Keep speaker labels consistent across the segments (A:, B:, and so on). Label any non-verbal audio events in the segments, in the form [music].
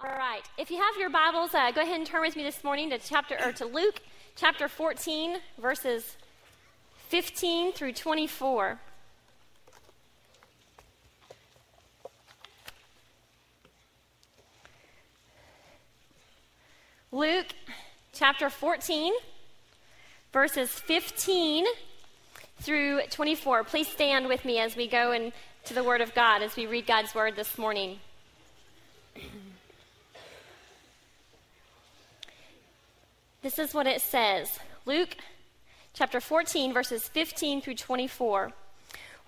A: All right. If you have your Bibles, uh, go ahead and turn with me this morning to chapter or to Luke chapter 14, verses 15 through 24. Luke chapter 14, verses 15 through 24. Please stand with me as we go into the Word of God, as we read God's Word this morning. [clears throat] This is what it says Luke chapter 14, verses 15 through 24.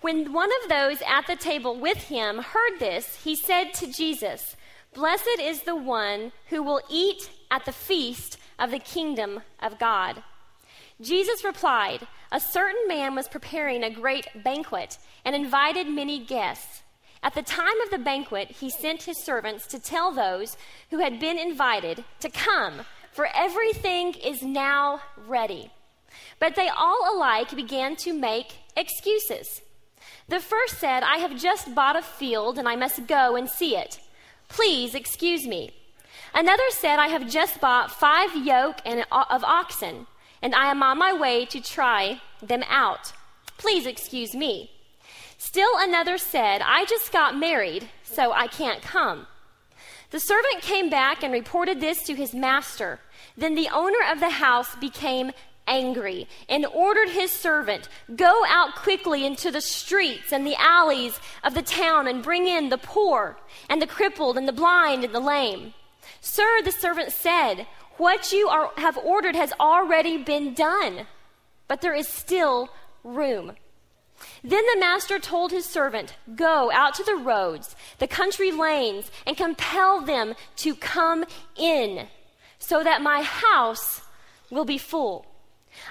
A: When one of those at the table with him heard this, he said to Jesus, Blessed is the one who will eat at the feast of the kingdom of God. Jesus replied, A certain man was preparing a great banquet and invited many guests. At the time of the banquet, he sent his servants to tell those who had been invited to come for everything is now ready. But they all alike began to make excuses. The first said, I have just bought a field and I must go and see it. Please excuse me. Another said, I have just bought five yoke and uh, of oxen and I am on my way to try them out. Please excuse me. Still another said, I just got married, so I can't come. The servant came back and reported this to his master. Then the owner of the house became angry and ordered his servant, Go out quickly into the streets and the alleys of the town and bring in the poor and the crippled and the blind and the lame. Sir, the servant said, What you are, have ordered has already been done, but there is still room. Then the master told his servant, Go out to the roads, the country lanes, and compel them to come in, so that my house will be full.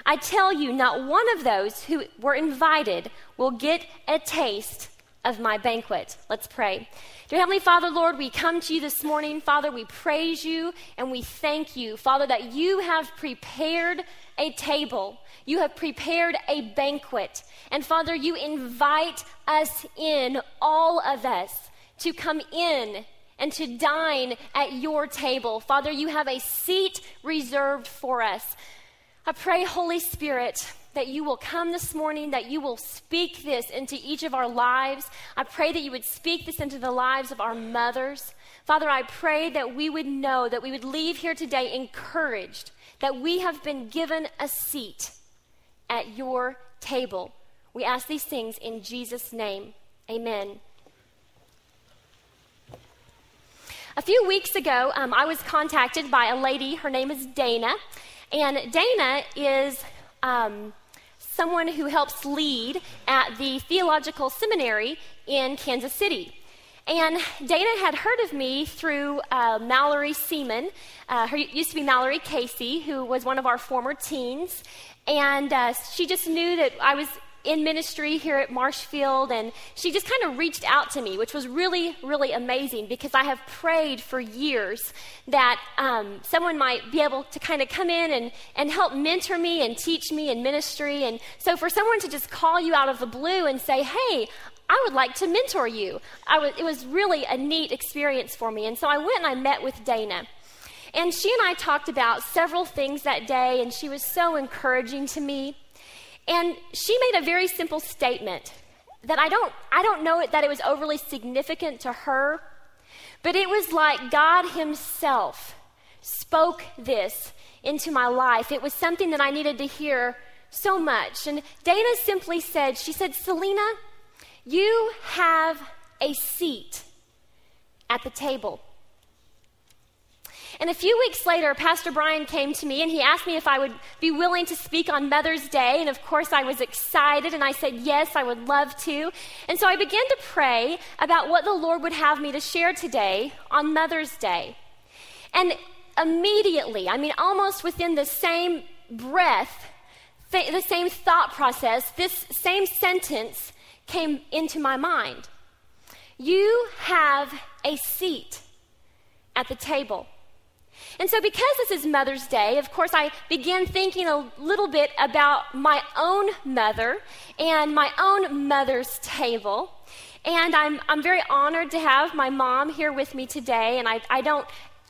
A: I tell you, not one of those who were invited will get a taste of my banquet. Let's pray. Dear Heavenly Father, Lord, we come to you this morning. Father, we praise you and we thank you, Father, that you have prepared a table. You have prepared a banquet. And Father, you invite us in, all of us, to come in and to dine at your table. Father, you have a seat reserved for us. I pray, Holy Spirit, that you will come this morning, that you will speak this into each of our lives. I pray that you would speak this into the lives of our mothers. Father, I pray that we would know, that we would leave here today encouraged, that we have been given a seat at your table. We ask these things in Jesus' name. Amen. A few weeks ago, um, I was contacted by a lady. Her name is Dana. And Dana is um, someone who helps lead at the Theological Seminary in Kansas City. And Dana had heard of me through uh, Mallory Seaman. Uh, her used to be Mallory Casey, who was one of our former teens. And uh, she just knew that I was in ministry here at Marshfield, and she just kind of reached out to me, which was really, really amazing because I have prayed for years that um, someone might be able to kind of come in and, and help mentor me and teach me in ministry. And so for someone to just call you out of the blue and say, hey, I would like to mentor you, it was really a neat experience for me. And so I went and I met with Dana. And she and I talked about several things that day, and she was so encouraging to me. And she made a very simple statement that I don't, I don't know that it was overly significant to her, but it was like God Himself spoke this into my life. It was something that I needed to hear so much. And Dana simply said, She said, Selena, you have a seat at the table. And a few weeks later, Pastor Brian came to me and he asked me if I would be willing to speak on Mother's Day. And of course, I was excited and I said, Yes, I would love to. And so I began to pray about what the Lord would have me to share today on Mother's Day. And immediately, I mean, almost within the same breath, the same thought process, this same sentence came into my mind. You have a seat at the table. And so, because this is Mother's Day, of course, I began thinking a little bit about my own mother and my own mother's table. And I'm, I'm very honored to have my mom here with me today. And I, I don't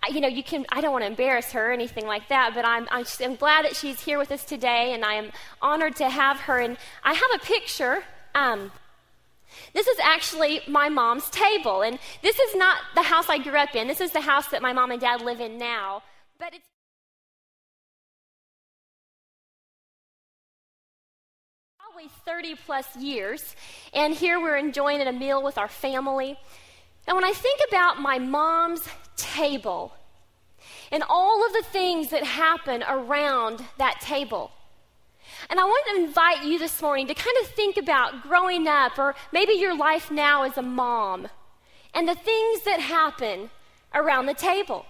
A: you know, you can, I don't want to embarrass her or anything like that, but I'm, I'm, I'm, glad that she's here with us today, and I am honored to have her. And I have a picture. Um, this is actually my mom's table, and this is not the house I grew up in. This is the house that my mom and dad live in now, but it's probably 30 plus years, and here we're enjoying a meal with our family. And when I think about my mom's table and all of the things that happen around that table, and I want to invite you this morning to kind of think about growing up, or maybe your life now as a mom, and the things that happen around the table.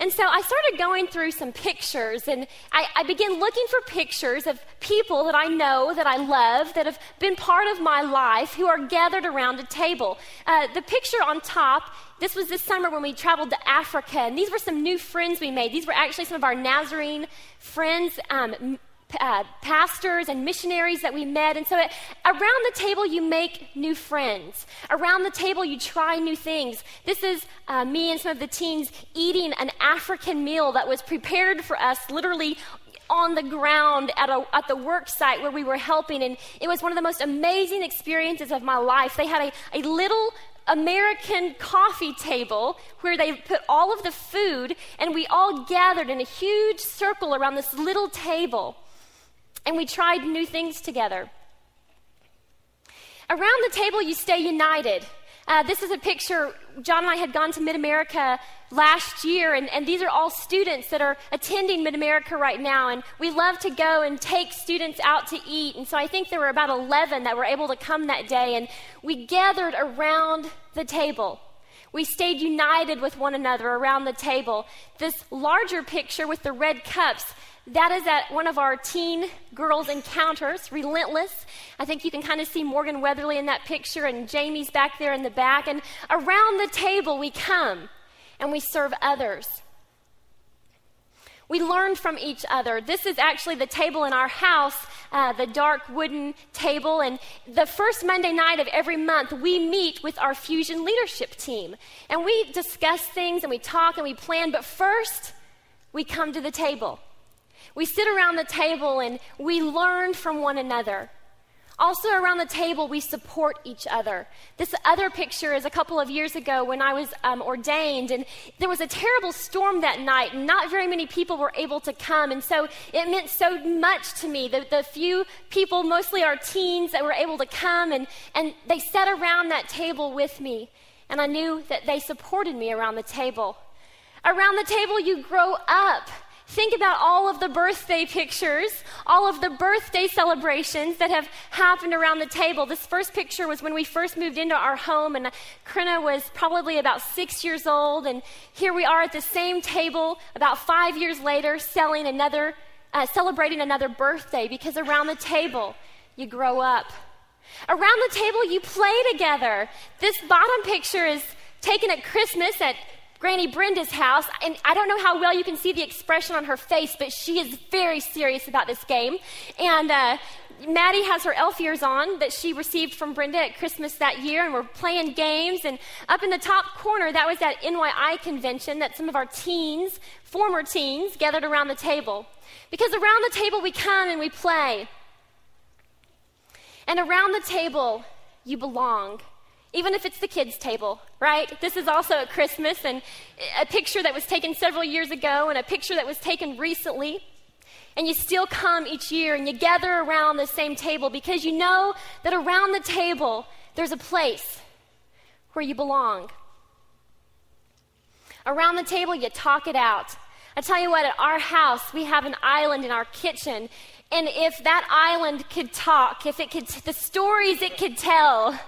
A: And so I started going through some pictures, and I, I, began looking for pictures of people that I know, that I love, that have been part of my life, who are gathered around a table. Uh, the picture on top, this was this summer when we traveled to Africa, and these were some new friends we made. These were actually some of our Nazarene friends, um, uh, pastors and missionaries that we met. And so it, around the table, you make new friends. Around the table, you try new things. This is uh, me and some of the teens eating an African meal that was prepared for us literally on the ground at, a, at the work site where we were helping. And it was one of the most amazing experiences of my life. They had a, a little American coffee table where they put all of the food, and we all gathered in a huge circle around this little table and we tried new things together. Around the table, you stay united. Uh, this is a picture. John and I had gone to Mid America last year, and, and these are all students that are attending Mid America right now. And we love to go and take students out to eat. And so I think there were about 11 that were able to come that day, and we gathered around the table. We stayed united with one another around the table. This larger picture with the red cups, that is at one of our teen girls' encounters, Relentless. I think you can kind of see Morgan Weatherly in that picture, and Jamie's back there in the back. And around the table, we come and we serve others. We learn from each other. This is actually the table in our house, uh, the dark wooden table. And the first Monday night of every month, we meet with our Fusion leadership team. And we discuss things and we talk and we plan. But first, we come to the table. We sit around the table and we learn from one another. Also, around the table, we support each other. This other picture is a couple of years ago when I was um, ordained, and there was a terrible storm that night, and not very many people were able to come. And so it meant so much to me. The, the few people, mostly our teens, that were able to come, and, and they sat around that table with me. And I knew that they supported me around the table. Around the table, you grow up. Think about all of the birthday pictures, all of the birthday celebrations that have happened around the table. This first picture was when we first moved into our home, and Krina was probably about six years old. And here we are at the same table about five years later, selling another, uh, celebrating another birthday because around the table, you grow up. Around the table, you play together. This bottom picture is taken at Christmas at Granny Brenda's house, and I don't know how well you can see the expression on her face, but she is very serious about this game. And uh, Maddie has her elf ears on that she received from Brenda at Christmas that year, and we're playing games. And up in the top corner, that was that NYI convention that some of our teens, former teens, gathered around the table. Because around the table, we come and we play. And around the table, you belong even if it's the kids' table, right? This is also at Christmas, and a picture that was taken several years ago, and a picture that was taken recently. And you still come each year and you gather around the same table because you know that around the table there's a place where you belong. Around the table, you talk it out. I tell you what, at our house, we have an island in our kitchen. And if that island could talk, if it could, the stories it could tell,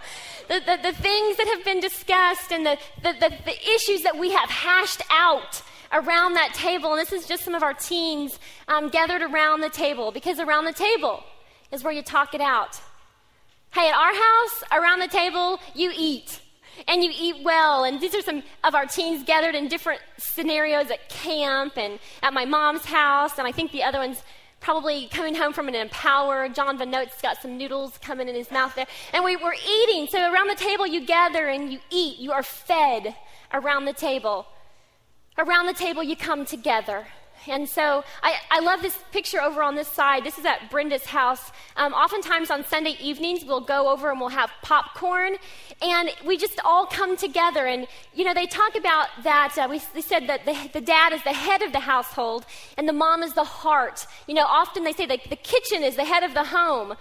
A: the, the, the things that have been discussed and the, the, the, the issues that we have hashed out around that table. And this is just some of our teens um, gathered around the table because around the table is where you talk it out. Hey, at our house, around the table, you eat. And you eat well. And these are some of our teens gathered in different scenarios at camp and at my mom's house. And I think the other ones probably coming home from an empower. John Van Note's got some noodles coming in his mouth there. And we were eating. So around the table, you gather and you eat. You are fed around the table. around the table you come together. And so I, I love this picture over on this side. This is at Brenda's house. Um, oftentimes on Sunday evenings, we'll go over and we'll have popcorn, and we just all come together. And, you know, they talk about that. Uh, we, they said that the, the dad is the head of the household, and the mom is the heart. You know, often they say that the kitchen is the head of the home.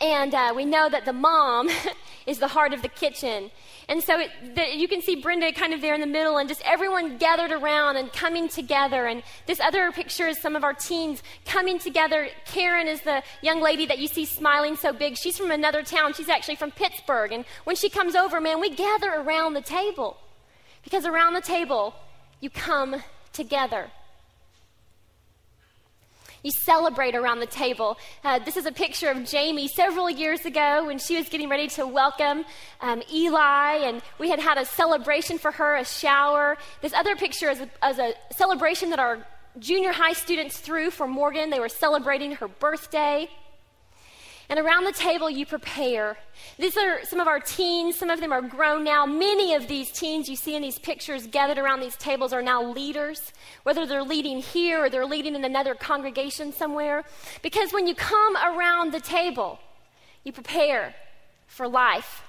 A: And uh, we know that the mom [laughs] is the heart of the kitchen. And so it, the, you can see Brenda kind of there in the middle and just everyone gathered around and coming together. And this other picture is some of our teens coming together. Karen is the young lady that you see smiling so big. She's from another town. She's actually from Pittsburgh. And when she comes over, man, we gather around the table. Because around the table, you come together. You celebrate around the table. Uh, this is a picture of Jamie several years ago when she was getting ready to welcome um, Eli, and we had had a celebration for her, a shower. This other picture is a, is a celebration that our junior high students threw for Morgan. They were celebrating her birthday. And around the table, you prepare. These are some of our teens. Some of them are grown now. Many of these teens you see in these pictures gathered around these tables are now leaders, whether they're leading here or they're leading in another congregation somewhere. Because when you come around the table, you prepare for life.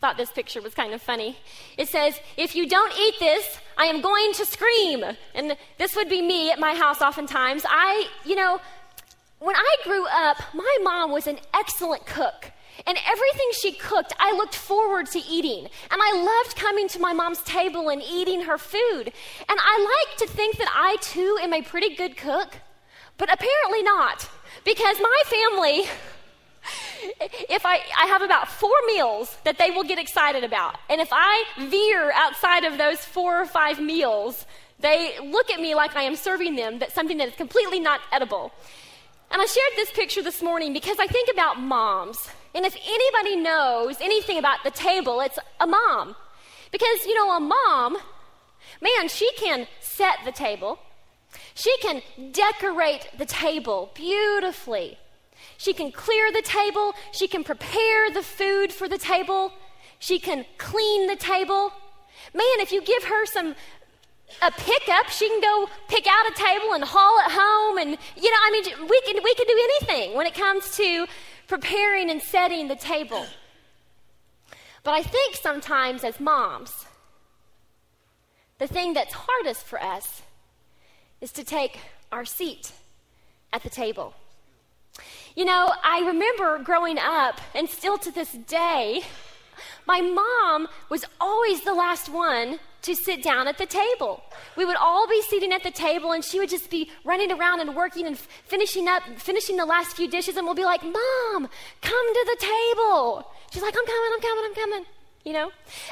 A: Thought this picture was kind of funny. It says, If you don't eat this, I am going to scream. And this would be me at my house oftentimes. I, you know, when I grew up, my mom was an excellent cook. And everything she cooked, I looked forward to eating. And I loved coming to my mom's table and eating her food. And I like to think that I too am a pretty good cook, but apparently not. Because my family, [laughs] if I, I have about four meals that they will get excited about. And if I veer outside of those four or five meals, they look at me like I am serving them that something that is completely not edible. And I shared this picture this morning because I think about moms. And if anybody knows anything about the table, it's a mom. Because, you know, a mom, man, she can set the table, she can decorate the table beautifully. She can clear the table, she can prepare the food for the table, she can clean the table. Man, if you give her some a pickup. She can go pick out a table and haul it home. And, you know, I mean, we can, we can do anything when it comes to preparing and setting the table. But I think sometimes as moms, the thing that's hardest for us is to take our seat at the table. You know, I remember growing up, and still to this day, my mom was always the last one to sit down at the table. We would all be sitting at the table, and she would just be running around and working and finishing up, finishing the last few dishes, and we'll be like, Mom, come to the table. She's like, I'm coming, I'm coming, I'm coming. You know,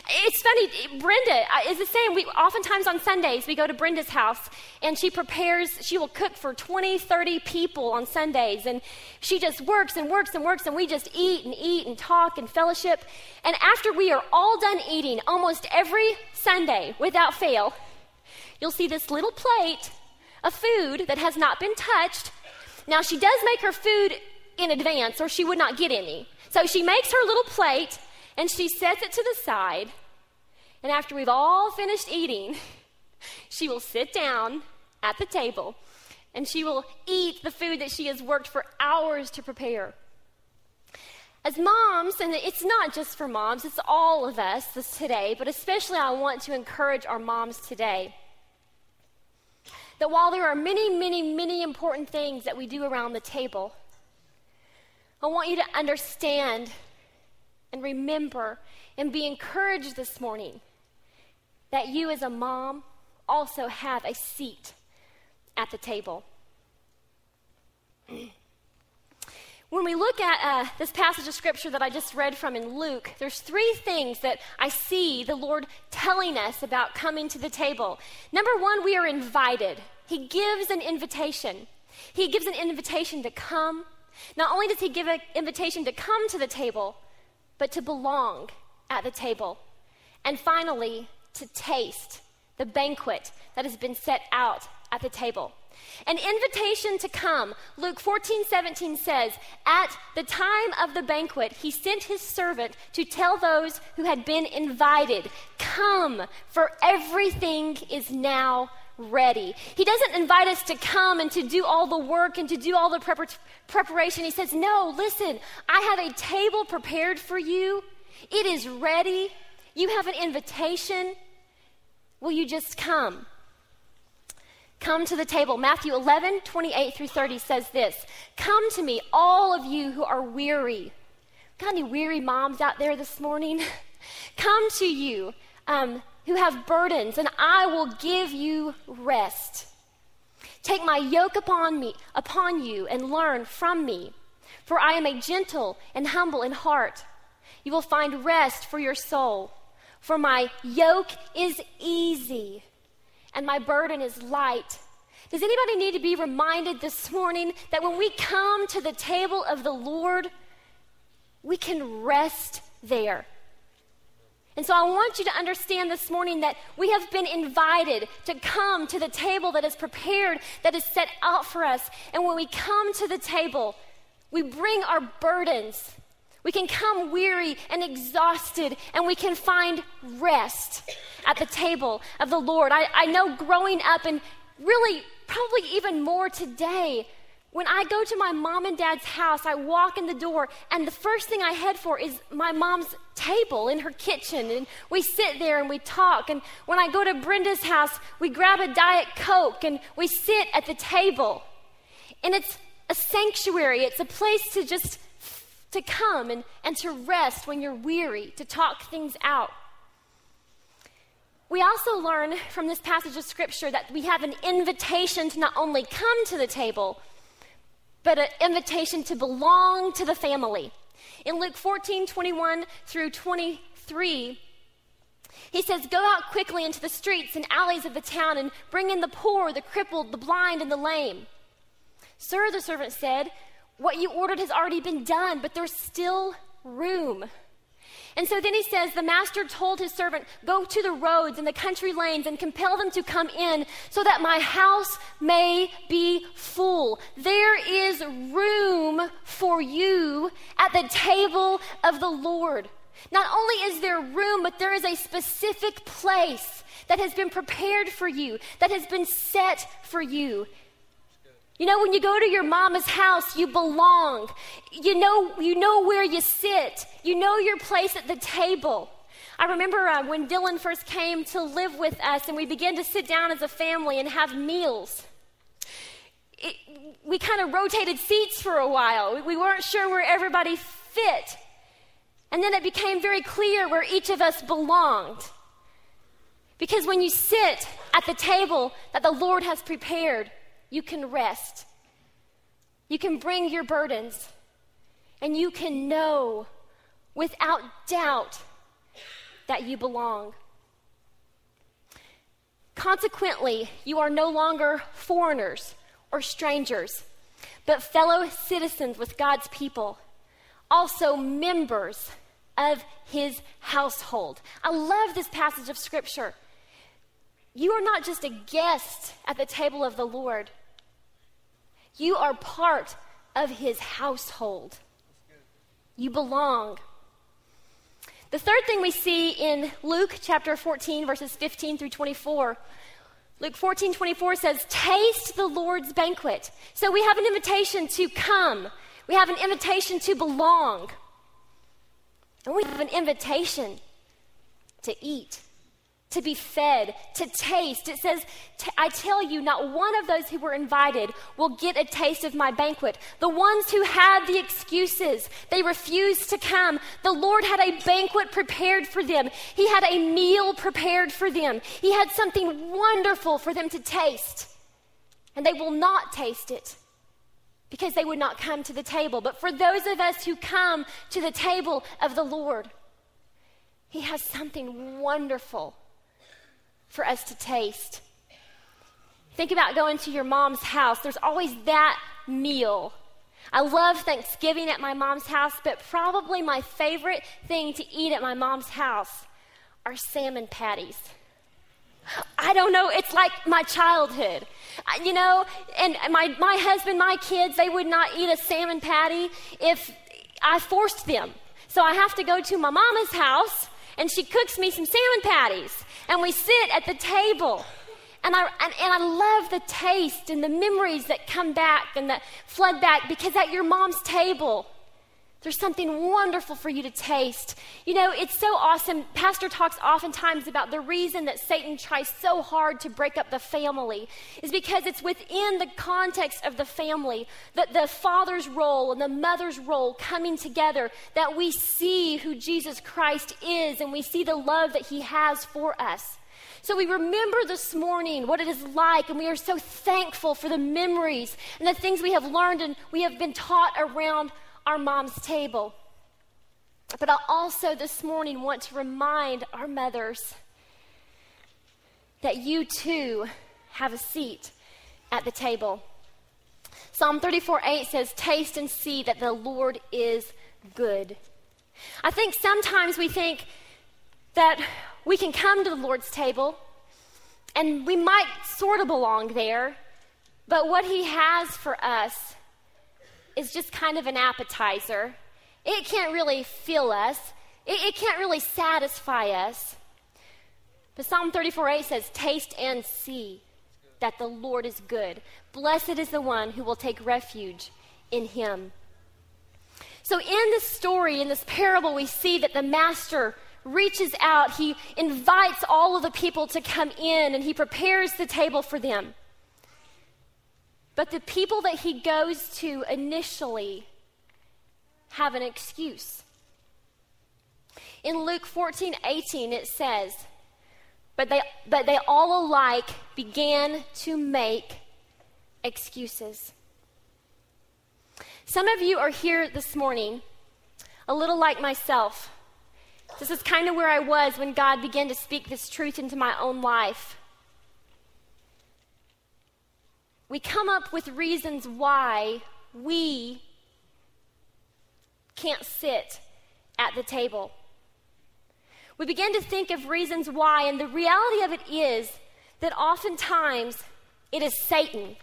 A: it's funny. Brenda is the same. We oftentimes on Sundays we go to Brenda's house and she prepares. She will cook for 20, 30 people on Sundays, and she just works and works and works, and we just eat and eat and talk and fellowship. And after we are all done eating, almost every Sunday without fail, you'll see this little plate of food that has not been touched. Now she does make her food in advance, or she would not get any. So she makes her little plate and she sets it to the side. And after we've all finished eating, [laughs] she will sit down at the table and she will eat the food that she has worked for hours to prepare. As moms, and it's not just for moms, it's all of us this today, but especially I want to encourage our moms today that while there are many, many, many important things that we do around the table, I want you to understand and remember and be encouraged this morning that you, as a mom, also have a seat at the table. [clears throat] when we look at uh, this passage of scripture that I just read from in Luke, there's three things that I see the Lord telling us about coming to the table. Number one, we are invited. He gives an invitation. He gives an invitation to come. Not only does He give an invitation to come to the table, but to belong at the table. And finally, to taste the banquet that has been set out at the table. An invitation to come. Luke 14, 17 says, At the time of the banquet, he sent his servant to tell those who had been invited, Come, for everything is now ready. He doesn't invite us to come and to do all the work and to do all the prepar- preparation. He says, No, listen, I have a table prepared for you. It is ready. You have an invitation. Will you just come? Come to the table. Matthew 11, 28 through 30 says this Come to me, all of you who are weary. Got any weary moms out there this morning? [laughs] Come to you um, who have burdens, and I will give you rest. Take my yoke upon me, upon you, and learn from me, for I am a gentle and humble in heart. You will find rest for your soul. For my yoke is easy and my burden is light. Does anybody need to be reminded this morning that when we come to the table of the Lord, we can rest there? And so I want you to understand this morning that we have been invited to come to the table that is prepared, that is set out for us. And when we come to the table, we bring our burdens. We can come weary and exhausted, and we can find rest at the table of the Lord. I, I know growing up, and really, probably even more today, when I go to my mom and dad's house, I walk in the door, and the first thing I head for is my mom's table in her kitchen. And we sit there and we talk. And when I go to Brenda's house, we grab a Diet Coke and we sit at the table. And it's a sanctuary, it's a place to just to come and, and to rest when you're weary, to talk things out. We also learn from this passage of Scripture that we have an invitation to not only come to the table, but an invitation to belong to the family. In Luke 14 21 through 23, he says, Go out quickly into the streets and alleys of the town and bring in the poor, the crippled, the blind, and the lame. Sir, the servant said, what you ordered has already been done, but there's still room. And so then he says, The master told his servant, Go to the roads and the country lanes and compel them to come in so that my house may be full. There is room for you at the table of the Lord. Not only is there room, but there is a specific place that has been prepared for you, that has been set for you. You know, when you go to your mama's house, you belong. You know, you know where you sit. You know your place at the table. I remember uh, when Dylan first came to live with us and we began to sit down as a family and have meals. It, we kind of rotated seats for a while. We, we weren't sure where everybody fit. And then it became very clear where each of us belonged. Because when you sit at the table that the Lord has prepared, you can rest. You can bring your burdens, and you can know without doubt that you belong. Consequently, you are no longer foreigners or strangers, but fellow citizens with God's people, also members of his household. I love this passage of scripture. You are not just a guest at the table of the Lord, you are part of his household. You belong. The third thing we see in Luke chapter 14, verses 15 through 24. Luke 14, 24 says, Taste the Lord's banquet. So we have an invitation to come, we have an invitation to belong, and we have an invitation to eat to be fed, to taste. It says, I tell you, not one of those who were invited will get a taste of my banquet. The ones who had the excuses, they refused to come. The Lord had a banquet prepared for them, He had a meal prepared for them, He had something wonderful for them to taste. And they will not taste it because they would not come to the table. But for those of us who come to the table of the Lord, He has something wonderful for us to taste. Think about going to your mom's house. There's always that meal. I love Thanksgiving at my mom's house, but probably my favorite thing to eat at my mom's house are salmon patties. I don't know. It's like my childhood. You know, and my, my husband, my kids, they would not eat a salmon patty if I forced them. So I have to go to my mama's house and she cooks me some salmon patties. And we sit at the table. And I, and, and, I love the taste and the memories that come back and that flood back because at your mom's table, there's something wonderful for you to taste. You know, it's so awesome. Pastor talks oftentimes about the reason that Satan tries so hard to break up the family is because it's within the context of the family that the father's role and the mother's role coming together that we see who Jesus Christ is and we see the love that he has for us. So we remember this morning what it is like, and we are so thankful for the memories and the things we have learned and we have been taught around our mom's table. But I also this morning want to remind our mothers that you too have a seat at the table. Psalm 34 8 says, Taste and see that the Lord is good. I think sometimes we think that we can come to the Lord's table and we might sort of belong there, but what He has for us is just kind of an appetizer. It can't really fill us, it, it can't really satisfy us. But Psalm 34 8 says, Taste and see that the Lord is good. Blessed is the one who will take refuge in him. So, in this story, in this parable, we see that the master reaches out. He invites all of the people to come in and he prepares the table for them. But the people that he goes to initially have an excuse. In Luke 14 18, it says, but they, but they all alike began to make excuses. Some of you are here this morning, a little like myself. This is kind of where I was when God began to speak this truth into my own life. We come up with reasons why we can't sit at the table. We begin to think of reasons why, and the reality of it is that oftentimes it is Satan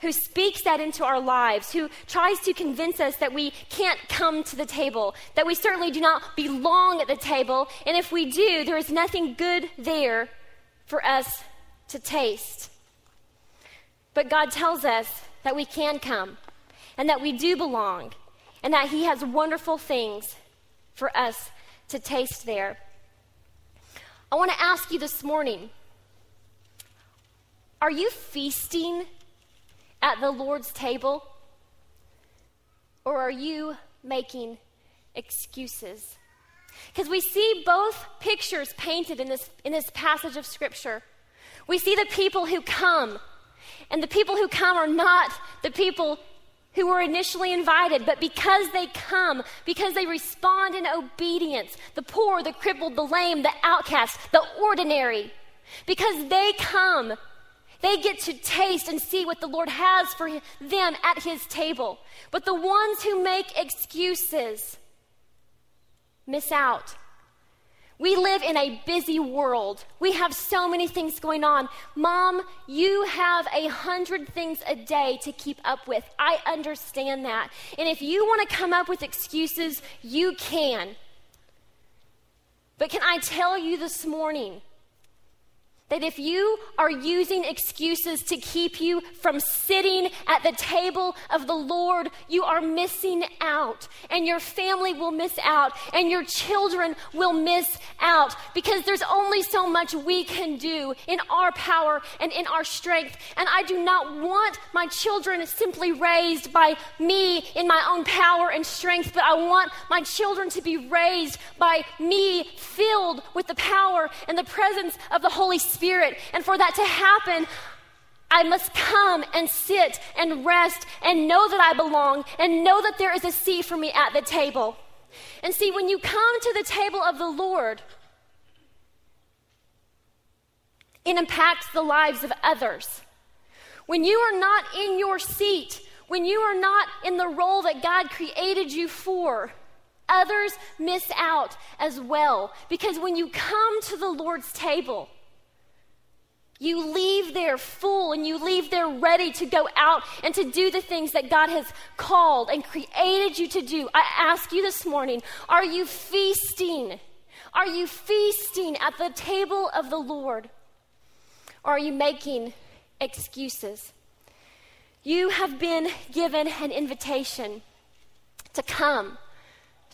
A: who speaks that into our lives, who tries to convince us that we can't come to the table, that we certainly do not belong at the table, and if we do, there is nothing good there for us to taste. But God tells us that we can come and that we do belong and that He has wonderful things for us to taste there. I want to ask you this morning are you feasting at the Lord's table or are you making excuses? Because we see both pictures painted in this, in this passage of Scripture. We see the people who come and the people who come are not the people who were initially invited, but because they come, because they respond in obedience, the poor, the crippled, the lame, the outcast, the ordinary, because they come, they get to taste and see what the Lord has for them at His table. But the ones who make excuses miss out. We live in a busy world. We have so many things going on. Mom, you have a hundred things a day to keep up with. I understand that. And if you want to come up with excuses, you can. But can I tell you this morning that if you are using excuses to keep you from sitting at the table of the Lord, you are missing out. And your family will miss out. And your children will miss out. Because there's only so much we can do in our power and in our strength. And I do not want my children simply raised by me in my own power and strength, but I want my children to be raised by me filled with the power and the presence of the Holy Spirit. Spirit. And for that to happen, I must come and sit and rest and know that I belong and know that there is a seat for me at the table. And see, when you come to the table of the Lord, it impacts the lives of others. When you are not in your seat, when you are not in the role that God created you for, others miss out as well. Because when you come to the Lord's table, You leave there full and you leave there ready to go out and to do the things that God has called and created you to do. I ask you this morning are you feasting? Are you feasting at the table of the Lord? Or are you making excuses? You have been given an invitation to come,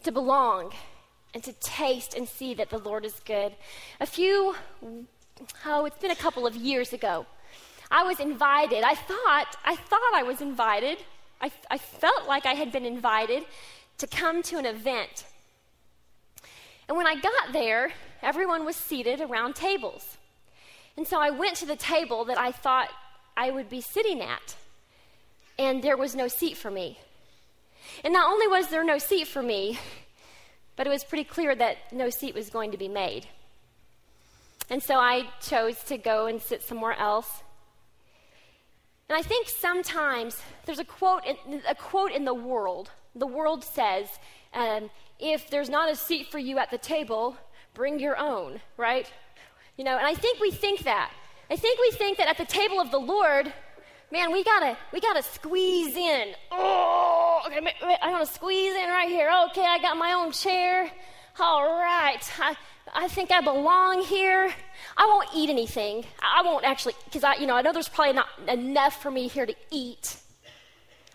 A: to belong, and to taste and see that the Lord is good. A few, oh, it's been a couple of years ago. I was invited. I thought, I thought I was invited. I, I felt like I had been invited to come to an event. And when I got there, everyone was seated around tables. And so I went to the table that I thought I would be sitting at, and there was no seat for me. And not only was there no seat for me, but it was pretty clear that no seat was going to be made. And so I chose to go and sit somewhere else. And I think sometimes there's a quote in, a quote in the world. The world says, um, if there's not a seat for you at the table, bring your own, right? You know, and I think we think that. I think we think that at the table of the Lord, man, we gotta we gotta squeeze in. Oh, okay, I gotta squeeze in right here. Okay, I got my own chair. All right, I, I think I belong here. I won't eat anything. I won't actually, because I, you know, I know there's probably not enough for me here to eat.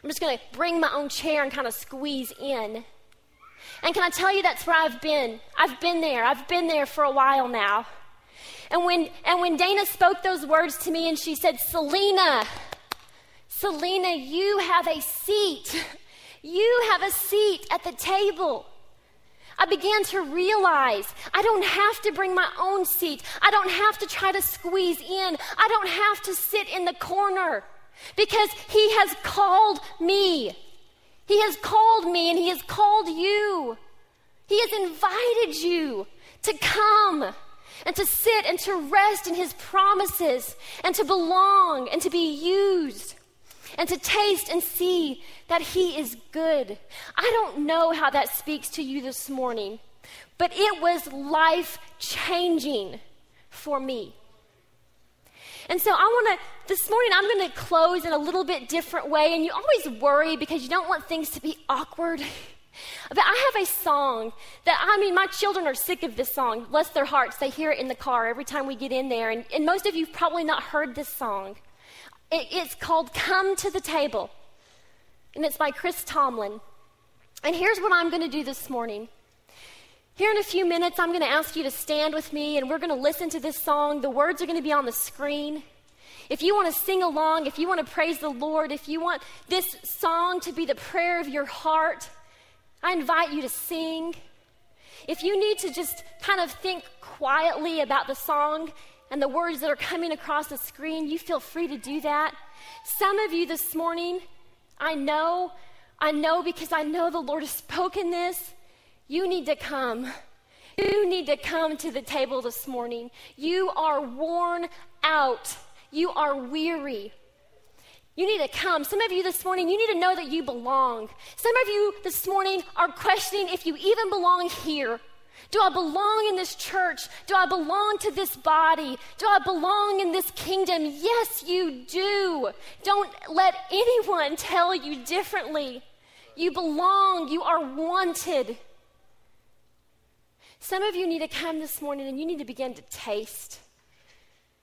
A: I'm just gonna bring my own chair and kind of squeeze in. And can I tell you that's where I've been? I've been there. I've been there for a while now. And when and when Dana spoke those words to me and she said, "Selena, Selena, you have a seat. You have a seat at the table." I began to realize I don't have to bring my own seat. I don't have to try to squeeze in. I don't have to sit in the corner because He has called me. He has called me and He has called you. He has invited you to come and to sit and to rest in His promises and to belong and to be used and to taste and see that He is good. I don't know how that speaks to you this morning, but it was life changing for me. And so I want to, this morning, I'm going to close in a little bit different way. And you always worry because you don't want things to be awkward. [laughs] But I have a song that, I mean, my children are sick of this song. Bless their hearts. They hear it in the car every time we get in there. And, and most of you probably not heard this song. It, it's called Come to the Table. And it's by Chris Tomlin. And here's what I'm going to do this morning. Here in a few minutes, I'm going to ask you to stand with me and we're going to listen to this song. The words are going to be on the screen. If you want to sing along, if you want to praise the Lord, if you want this song to be the prayer of your heart, I invite you to sing. If you need to just kind of think quietly about the song and the words that are coming across the screen, you feel free to do that. Some of you this morning, I know, I know because I know the Lord has spoken this you need to come. You need to come to the table this morning. You are worn out. You are weary. You need to come. Some of you this morning, you need to know that you belong. Some of you this morning are questioning if you even belong here. Do I belong in this church? Do I belong to this body? Do I belong in this kingdom? Yes, you do. Don't let anyone tell you differently. You belong. You are wanted. Some of you need to come this morning and you need to begin to taste.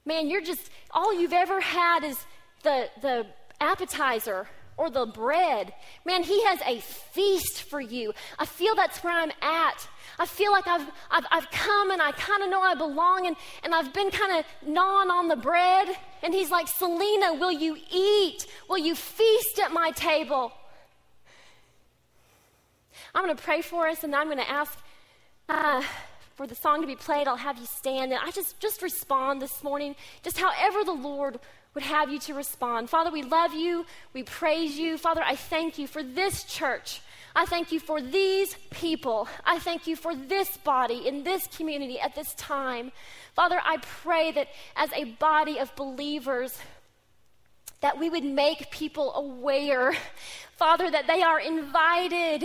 A: Man, you're just, all you've ever had is the, the appetizer or the bread. Man, He has a feast for you. I feel that's where I'm at. I feel like I've, I've, I've come and I kind of know I belong and, and I've been kind of gnawing on the bread. And He's like, Selena, will you eat? Will you feast at my table? I'm going to pray for us and I'm going to ask uh, for the song to be played, I'll have you stand. And I just, just respond this morning, just however the Lord would have you to respond. Father, we love you. We praise you. Father, I thank you for this church. I thank you for these people. I thank you for this body in this community at this time. Father, I pray that as a body of believers, that we would make people aware, Father, that they are invited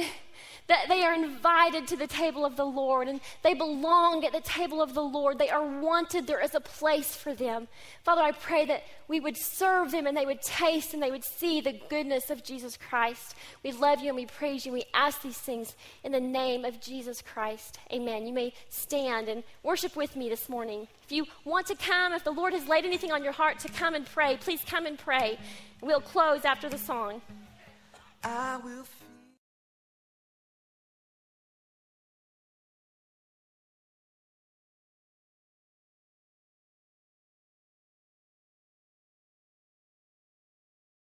A: that they are invited to the table of the Lord and they belong at the table of the Lord. They are wanted. There is a place for them. Father, I pray that we would serve them and they would taste and they would see the goodness of Jesus Christ. We love you and we praise you. We ask these things in the name of Jesus Christ. Amen. You may stand and worship with me this morning. If you want to come, if the Lord has laid anything on your heart to come and pray, please come and pray. We'll close after the song.
B: I will